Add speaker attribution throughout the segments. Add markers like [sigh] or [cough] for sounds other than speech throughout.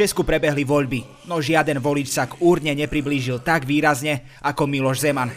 Speaker 1: Česku prebehli voľby, no žiaden volič sa k úrne nepriblížil tak výrazne ako Miloš Zeman.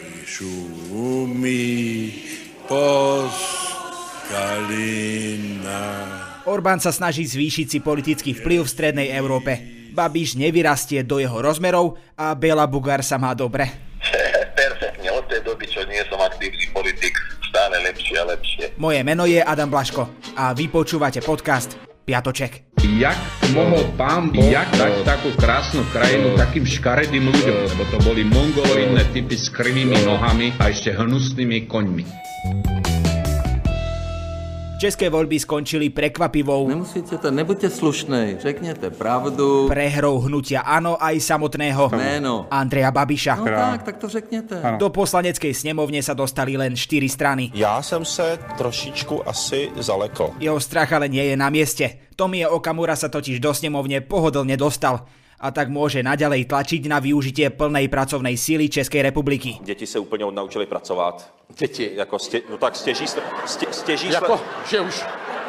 Speaker 1: Orbán sa snaží zvýšiť si politický vplyv v strednej Európe. Babiš nevyrastie do jeho rozmerov a Bela Bugár sa má dobre. [laughs]
Speaker 2: Perfektne, od tej doby, čo nie som aktívny politik, stále lepšie a lepšie.
Speaker 1: Moje meno je Adam Blaško a vy počúvate podcast Piatoček.
Speaker 3: Jak mohol pán Boh Jak dať takú krásnu krajinu takým škaredým ľuďom, lebo to boli mongoloidné typy s krivými nohami a ešte hnusnými koňmi.
Speaker 1: České voľby skončili prekvapivou
Speaker 4: Nemusíte to, nebuďte slušnej, řekněte pravdu.
Speaker 1: prehrou hnutia Áno aj samotného
Speaker 4: Jméno.
Speaker 1: Andreja Babiša.
Speaker 4: No tak, tak to řekněte.
Speaker 1: Do poslaneckej snemovne sa dostali len 4 strany.
Speaker 5: Já jsem se trošičku asi zalekl.
Speaker 1: Jeho strach ale nie je na mieste. Tomie Okamura sa totiž do snemovne pohodlne dostal a tak môže naďalej tlačiť na využitie plnej pracovnej síly Českej republiky.
Speaker 5: Děti se úplně odnaučili pracovat.
Speaker 6: Děti.
Speaker 5: Jako stě, no tak stěží, stě, stěží
Speaker 6: Jako, že už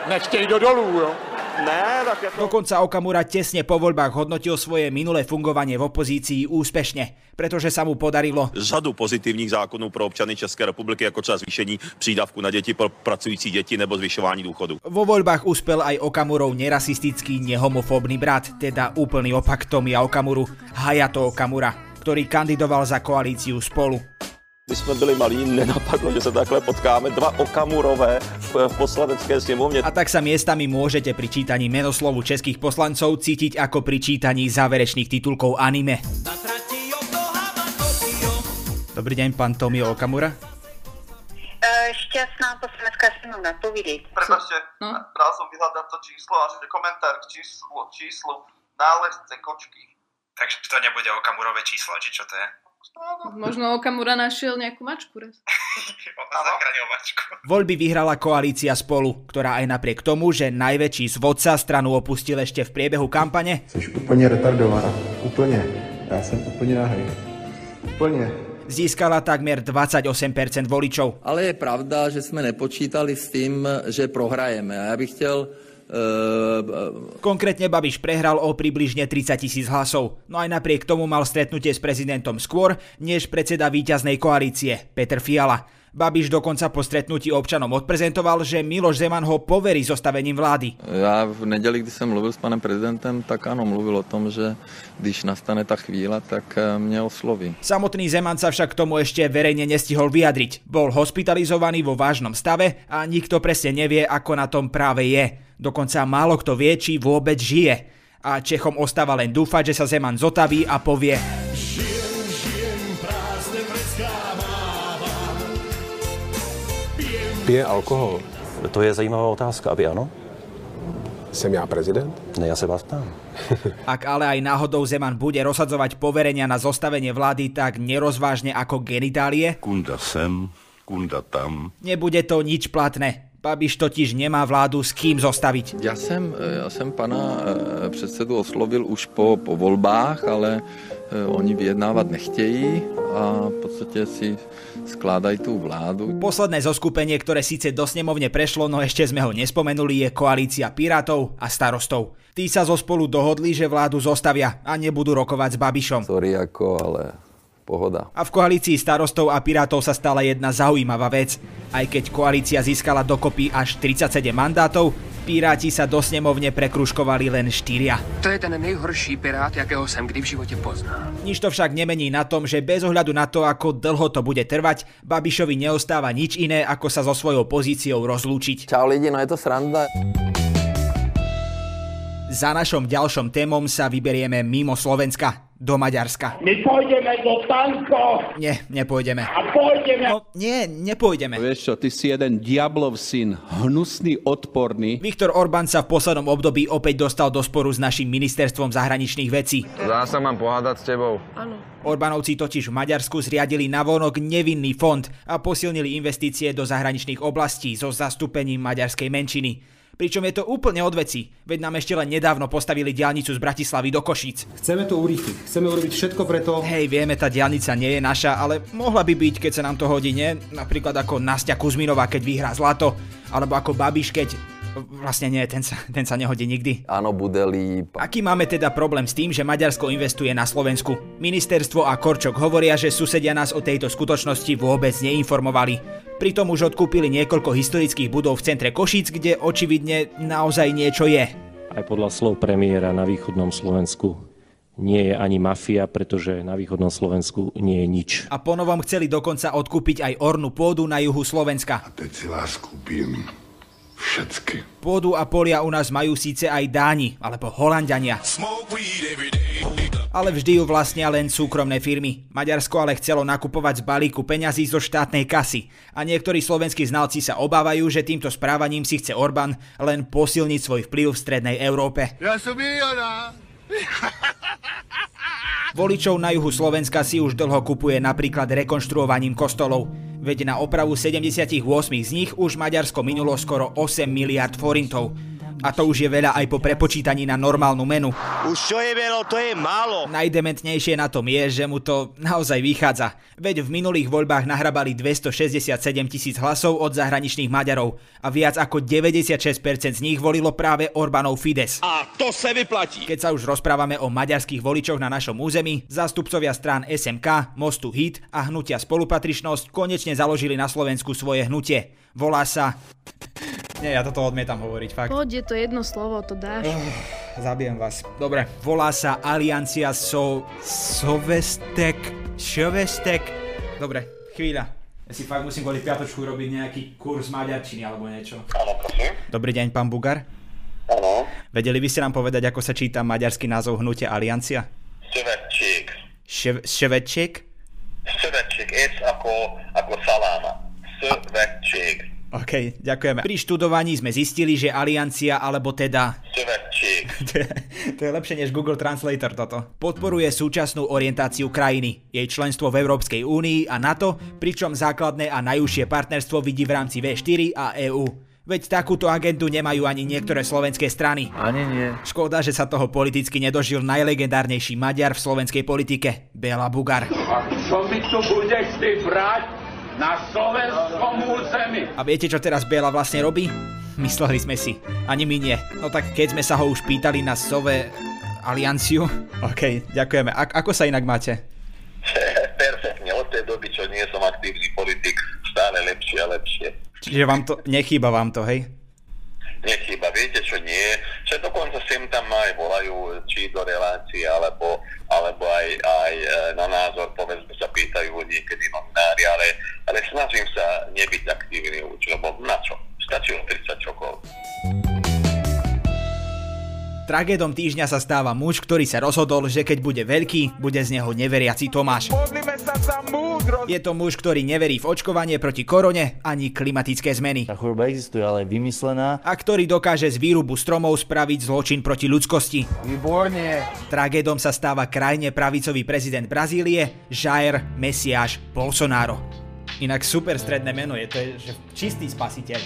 Speaker 6: nechtějí do dolů, jo?
Speaker 5: Ne, tak jako...
Speaker 1: Dokonca Okamura tesne po voľbách hodnotil svoje minulé fungovanie v opozícii úspešne, pretože sa mu podarilo
Speaker 5: řadu pozitivních zákonů pro občany České republiky, jako třeba zvýšení přídavku na děti pro pracující děti nebo zvyšování důchodu.
Speaker 1: Vo voľbách uspel aj Okamurov nerasistický, nehomofóbny brat, teda úplný opak Tomia Okamuru, Hayato Okamura, ktorý kandidoval za koalíciu Spolu.
Speaker 5: My jsme byli malí, nenapadlo, že se takhle potkáme. Dva okamurové v, poslanecké sněmovně.
Speaker 1: A tak sa miestami môžete pri čítaní menoslovu českých poslancov cítiť ako pri čítaní záverečných titulkov anime. Dobrý deň, pán Tomio Okamura.
Speaker 7: E, šťastná poslanecká sněmovna, povídej.
Speaker 8: Prepačte, no. dal som vyhľadať to číslo a že komentár k číslu, číslu nálezce kočky.
Speaker 9: Takže to nebude Okamurové číslo, či čo to je?
Speaker 10: Možno Okamura našiel nejakú mačku raz. [laughs]
Speaker 9: Zachránil mačku.
Speaker 1: Voľby vyhrala koalícia Spolu, ktorá aj napriek tomu, že najväčší zvodca stranu opustil ešte v priebehu kampane,
Speaker 11: Jsi úplně retardovaná. Úplně. Já jsem úplně nahej. Úplně.
Speaker 1: získala takmer 28% voličov.
Speaker 4: Ale je pravda, že jsme nepočítali s tím, že prohrajeme. A já bych chtěl uh,
Speaker 1: Konkrétne Babiš prehral o približne 30 tisíc hlasov, no aj napriek tomu mal stretnutie s prezidentom skôr, než predseda víťaznej koalície, Peter Fiala. Babiš dokonca po stretnutí občanom odprezentoval, že Miloš Zeman ho poverí zostavením vlády.
Speaker 4: Já v neděli, když jsem mluvil s panem prezidentem, tak ano, mluvil o tom, že když nastane ta chvíle, tak eh, mě osloví.
Speaker 1: Samotný Zeman sa však k tomu ešte verejne nestihol vyjadriť. Bol hospitalizovaný vo vážnom stave a nikto presne nevie, ako na tom práve je. Dokonca málo kto vie, či vôbec žije. A Čechom ostáva len dúfať, že sa Zeman zotaví a povie
Speaker 12: Pije alkohol? To je zajímavá otázka, aby ano?
Speaker 11: Jsem já prezident?
Speaker 12: Ne, já se vás ptám. [laughs]
Speaker 1: Ak ale aj náhodou Zeman bude rozsadzovať poverenia na zostavenie vlády tak nerozvážne ako genitálie,
Speaker 13: Kunda sem, kunda tam.
Speaker 1: nebude to nič platné. Babiš totiž nemá vládu s kým zostaviť.
Speaker 4: Já jsem, eh, já jsem pana eh, předsedu oslovil už po, po volbách, ale eh, oni vyjednávat nechtějí a v podstatě si skládají tú vládu.
Speaker 1: Posledné zoskupenie, ktoré síce do snemovne prešlo, no ešte sme ho nespomenuli, je koalícia Pirátov a starostov. Tí sa zo spolu dohodli, že vládu zostavia a nebudú rokovať s Babišom.
Speaker 4: Sorry ako, ale pohoda.
Speaker 1: A v koalícii starostov a Pirátov sa stala jedna zaujímavá vec. Aj keď koalícia získala dokopy až 37 mandátov, Piráti sa do snemovne prekruškovali len štyria.
Speaker 14: To je ten nejhorší pirát, jakého jsem kdy v životě poznal.
Speaker 1: Nič to však nemení na tom, že bez ohľadu na to, ako dlho to bude trvať, Babišovi neostáva nič iné, ako sa so svojou pozíciou rozlúčiť.
Speaker 4: Čau lidi, no je to sranda.
Speaker 1: Za našom ďalšom témom sa vyberieme mimo Slovenska, do Maďarska.
Speaker 15: My pôjdeme do tanko
Speaker 1: Nie, nepôjdeme.
Speaker 15: a pôjdeme.
Speaker 1: No, nie, nepôjdeme.
Speaker 16: Vieš čo, ty si jeden diablov syn, hnusný, odporný.
Speaker 1: Viktor Orbán sa v poslednom období opäť dostal do sporu s našim ministerstvom zahraničných vecí.
Speaker 17: Dá sa mám pohádať s tebou?
Speaker 10: Áno.
Speaker 1: Orbánovci totiž v Maďarsku zriadili navonok nevinný fond a posilnili investície do zahraničných oblastí so zastúpením maďarskej menšiny. Pričom je to úplne od veci, veď nám ešte len nedávno postavili diálnicu z Bratislavy do Košíc.
Speaker 18: Chceme to urýchliť. Chceme urobiť všetko preto...
Speaker 1: Hej, vieme, tá diálnica nie je naša, ale mohla by byť, keď sa nám to hodí, nie? Napríklad ako Nastia Kuzminová, keď vyhrá zlato, alebo ako Babiš, keď... Vlastne nie, ten sa, ten sa nehodí nikdy.
Speaker 4: Áno, bude líp.
Speaker 1: Aký máme teda problém s tým, že Maďarsko investuje na Slovensku? Ministerstvo a Korčok hovoria, že susedia nás o tejto skutočnosti vôbec neinformovali. Pritom už odkúpili niekoľko historických budov v centre Košíc, kde očividne naozaj niečo je.
Speaker 12: Aj podľa slov premiéra na východnom Slovensku nie je ani mafia, pretože na východnom Slovensku nie je nič.
Speaker 1: A ponovom chceli dokonca odkúpiť aj ornú pôdu na juhu Slovenska.
Speaker 13: A teď si vás kúpim všetky.
Speaker 1: Pôdu a polia u nás majú síce aj Dáni, alebo Holandiania. Ale vždy ju vlastnia len súkromné firmy. Maďarsko ale chcelo nakupovať z balíku peňazí zo štátnej kasy. A niektorí slovenskí znalci sa obávajú, že týmto správaním si chce Orbán len posilniť svoj vplyv v strednej Európe.
Speaker 15: Ja som milionár.
Speaker 1: Voličov na juhu Slovenska si už dlho kupuje napríklad rekonštruovaním kostolov. Veď na opravu 78 z nich už Maďarsko minulo skoro 8 miliard forintov. A to už je veľa aj po prepočítaní na normálnu menu.
Speaker 19: Už čo je veľa, to je málo.
Speaker 1: Najdementnejšie na tom je, že mu to naozaj vychádza. Veď v minulých voľbách nahrabali 267 tisíc hlasov od zahraničných Maďarov a viac ako 96% z nich volilo práve Orbánov Fides.
Speaker 19: A to sa vyplatí.
Speaker 1: Keď sa už rozprávame o maďarských voličoch na našom území, zástupcovia strán SMK, Mostu Hit a hnutia Spolupatričnosť konečne založili na Slovensku svoje hnutie. Volá sa... Nie, ja toto odmietam hovoriť, fakt.
Speaker 10: Poď, je to jedno slovo, to dáš.
Speaker 1: Zabijem vás. Dobre, volá sa Aliancia So... Sovestek... Šovestek... Dobre, chvíľa. Ja si fakt musím kvôli piatočku robiť nejaký kurz maďarčiny alebo niečo.
Speaker 2: Áno, prosím.
Speaker 1: Dobrý deň, pán Bugar.
Speaker 2: Áno.
Speaker 1: Vedeli by ste nám povedať, ako sa číta maďarský názov hnutia Aliancia?
Speaker 2: Ševečík.
Speaker 1: Šev- Ševečík?
Speaker 2: Ševečík. S ako, ako saláma. Ševečík.
Speaker 1: OK, ďakujeme. Pri študovaní sme zistili, že Aliancia, alebo teda... [laughs] To, je, to je lepšie než Google Translator toto. Podporuje súčasnú orientáciu krajiny, jej členstvo v Európskej únii a NATO, pričom základné a najúžšie partnerstvo vidí v rámci V4 a EÚ. Veď takúto agendu nemajú ani niektoré slovenské strany.
Speaker 20: Ani nie.
Speaker 1: Škoda, že sa toho politicky nedožil najlegendárnejší Maďar v slovenskej politike, Bela Bugar.
Speaker 6: A čo mi tu budeš ty brať na slovenskom území?
Speaker 1: A viete, čo teraz Bela vlastne robí? Mysleli sme si. Ani my nie. No tak keď sme sa ho už pýtali na Sove Alianciu. OK, ďakujeme. A- ako sa inak máte? [laughs]
Speaker 2: Perfektne, od tej doby, čo nie som aktívny politik, stále lepšie a lepšie.
Speaker 1: Čiže vám to, nechýba vám to, hej?
Speaker 2: Nechýba, viete čo nie, že dokonca sem tam aj volajú či do relácie, alebo, alebo aj, aj e, na názor, povedzme sa pýtajú niekedy novinári, ale, ale snažím sa nebyť aktívny už, lebo na čo? Stačilo 30 rokov.
Speaker 1: Tragédom týždňa sa stáva muž, ktorý sa rozhodol, že keď bude veľký, bude z neho neveriaci Tomáš. Je to muž, ktorý neverí v očkovanie proti korone ani klimatické zmeny.
Speaker 20: Tá choroba existuje, ale je vymyslená.
Speaker 1: A ktorý dokáže z výrubu stromov spraviť zločin proti ľudskosti.
Speaker 18: Výborne.
Speaker 1: Tragédom sa stáva krajne pravicový prezident Brazílie Jair Messias Bolsonaro. Inak super stredné meno je, to je že čistý spasiteľ.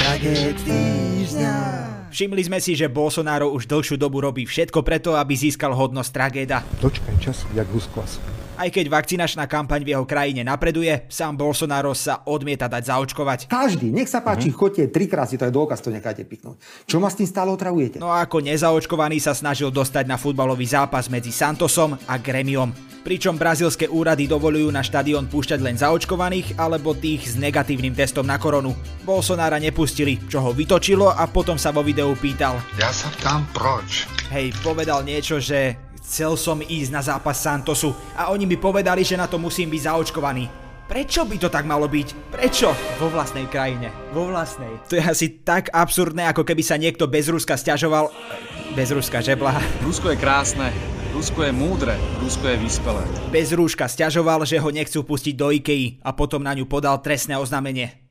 Speaker 1: Tragéd týždňa. Všimli sme si, že Bolsonaro už dlhšiu dobu robí všetko preto, aby získal hodnosť tragéda.
Speaker 11: Dočkaj čas, jak husklas.
Speaker 1: Aj keď vakcinačná kampaň v jeho krajine napreduje, sám Bolsonaro sa odmieta dať zaočkovať.
Speaker 18: Každý, nech sa páči, chodte trikrát si to je dôkaz, to necháte piknúť. Čo ma s tým stále otravujete?
Speaker 1: No a ako nezaočkovaný sa snažil dostať na futbalový zápas medzi Santosom a Gremiom. Pričom brazilské úrady dovolujú na štadión púšťať len zaočkovaných alebo tých s negatívnym testom na koronu. Bolsonára nepustili, čo ho vytočilo a potom sa vo videu pýtal.
Speaker 13: Ja sa ptám proč.
Speaker 1: Hej, povedal niečo, že chcel som ísť na zápas Santosu a oni mi povedali, že na to musím byť zaočkovaný. Prečo by to tak malo byť? Prečo? Vo vlastnej krajine. Vo vlastnej. To je asi tak absurdné, ako keby sa niekto bez Ruska stiažoval... Bez Ruska, žebla.
Speaker 21: Rusko je krásne, Rusko je múdre, Rusko je vyspelé.
Speaker 1: Bez rúška stiažoval, že ho nechcú pustiť do Ikei a potom na ňu podal trestné oznámenie.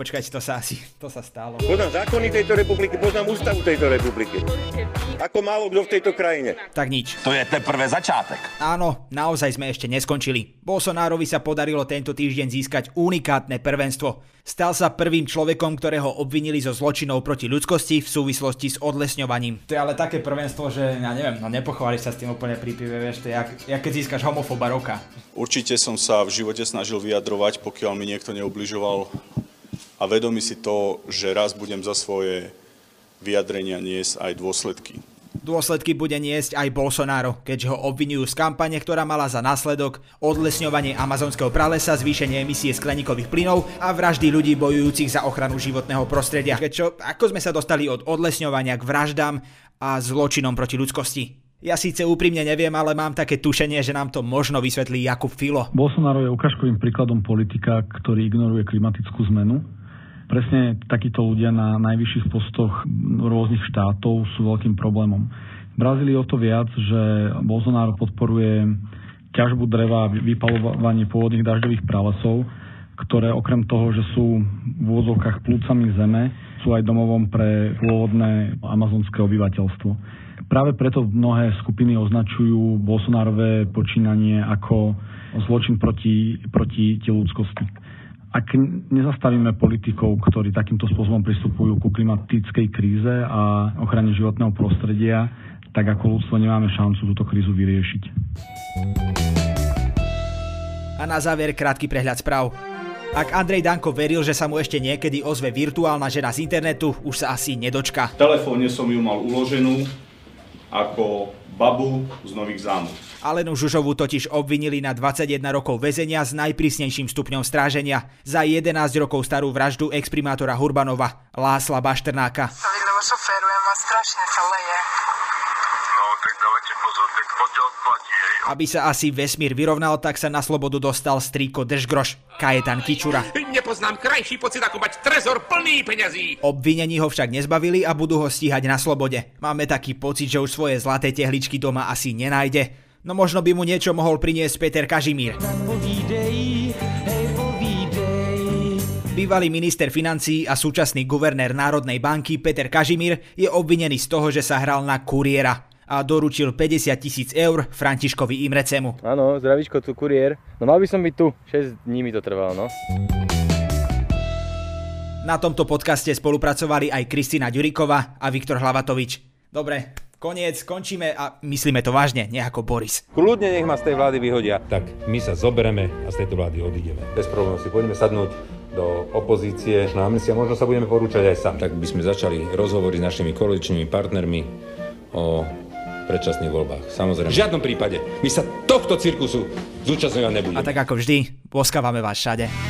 Speaker 1: Počkajte, to sa asi, to sa stalo.
Speaker 22: Poznám zákony tejto republiky, poznám ústavu tejto republiky. Ako málo kto v tejto krajine.
Speaker 1: Tak nič.
Speaker 19: To je teprve začátek.
Speaker 1: Áno, naozaj sme ešte neskončili. Bolsonárovi sa podarilo tento týždeň získať unikátne prvenstvo. Stal sa prvým človekom, ktorého obvinili zo zločinov proti ľudskosti v súvislosti s odlesňovaním. To je ale také prvenstvo, že ja neviem, no nepochváliš sa s tým úplne pri pive, vieš, to je jak, jak keď získaš homofoba roka.
Speaker 23: Určite som sa v živote snažil vyjadrovať, pokiaľ mi niekto neubližoval
Speaker 24: a vedomí si to, že raz budem za svoje vyjadrenia niesť aj dôsledky.
Speaker 1: Dôsledky bude niesť aj Bolsonaro, keďže ho obvinujú z kampane, ktorá mala za následok odlesňovanie amazonského pralesa, zvýšenie emisie skleníkových plynov a vraždy ľudí bojujúcich za ochranu životného prostredia. Čo, ako sme sa dostali od odlesňovania k vraždám a zločinom proti ľudskosti? Ja síce úprimne neviem, ale mám také tušenie, že nám to možno vysvetlí Jakub Filo.
Speaker 25: Bolsonaro je ukážkovým príkladom politika, ktorý ignoruje klimatickú zmenu presne takíto ľudia na najvyšších postoch rôznych štátov sú veľkým problémom. V Brazílii o to viac, že Bolsonaro podporuje ťažbu dreva a vypalovanie pôvodných dažďových pralesov, ktoré okrem toho, že sú v úvodzovkách plúcami zeme, sú aj domovom pre pôvodné amazonské obyvateľstvo. Práve preto mnohé skupiny označujú Bolsonárové počínanie ako zločin proti, proti ľudskosti ak nezastavíme politikov, ktorí takýmto spôsobom pristupujú ku klimatickej kríze a ochrane životného prostredia, tak ako ľudstvo nemáme šancu túto krízu vyriešiť.
Speaker 1: A na záver krátky prehľad správ. Ak Andrej Danko veril, že sa mu ešte niekedy ozve virtuálna žena z internetu, už sa asi nedočka.
Speaker 24: V telefóne som ju mal uloženú ako babu z Nových zámov.
Speaker 1: Alenu Žužovu totiž obvinili na 21 rokov väzenia s najprísnejším stupňom stráženia za 11 rokov starú vraždu exprimátora Hurbanova Lásla Baštrnáka.
Speaker 23: Lebo šoférujem vás strašne sa leje.
Speaker 26: No, tak dávajte pozor, tak oddiel platí, hej.
Speaker 1: Aby sa asi vesmír vyrovnal, tak sa na slobodu dostal strýko Držgroš, Kajetan Kičura.
Speaker 6: Nepoznám krajší pocit, ako mať trezor plný peňazí.
Speaker 1: Obvinení ho však nezbavili a budú ho stíhať na slobode. Máme taký pocit, že už svoje zlaté tehličky doma asi nenájde. No možno by mu niečo mohol priniesť Peter Kažimír. Bývalý minister financí a súčasný guvernér Národnej banky Peter Kažimír je obvinený z toho, že sa hral na kuriéra a doručil 50 tisíc eur Františkovi Imrecemu.
Speaker 27: Áno, zdravíčko, tu kuriér. No mal by som byť tu, 6 dní mi to trvalo, no.
Speaker 1: Na tomto podcaste spolupracovali aj Kristina Ďuriková a Viktor Hlavatovič. Dobre, Koniec, končíme a myslíme to vážne, nie ako Boris.
Speaker 28: Kľudne nech ma z tej vlády vyhodia. Tak my sa zobereme a z tejto vlády odídeme. Bez problémov si poďme sadnúť do opozície na amnestii a možno sa budeme porúčať aj sám. Tak by sme začali rozhovory s našimi koaličnými partnermi o predčasných voľbách. Samozrejme. V žiadnom prípade. My sa tohto cirkusu zúčastňovať nebudeme.
Speaker 1: A tak ako vždy, poskávame vás všade.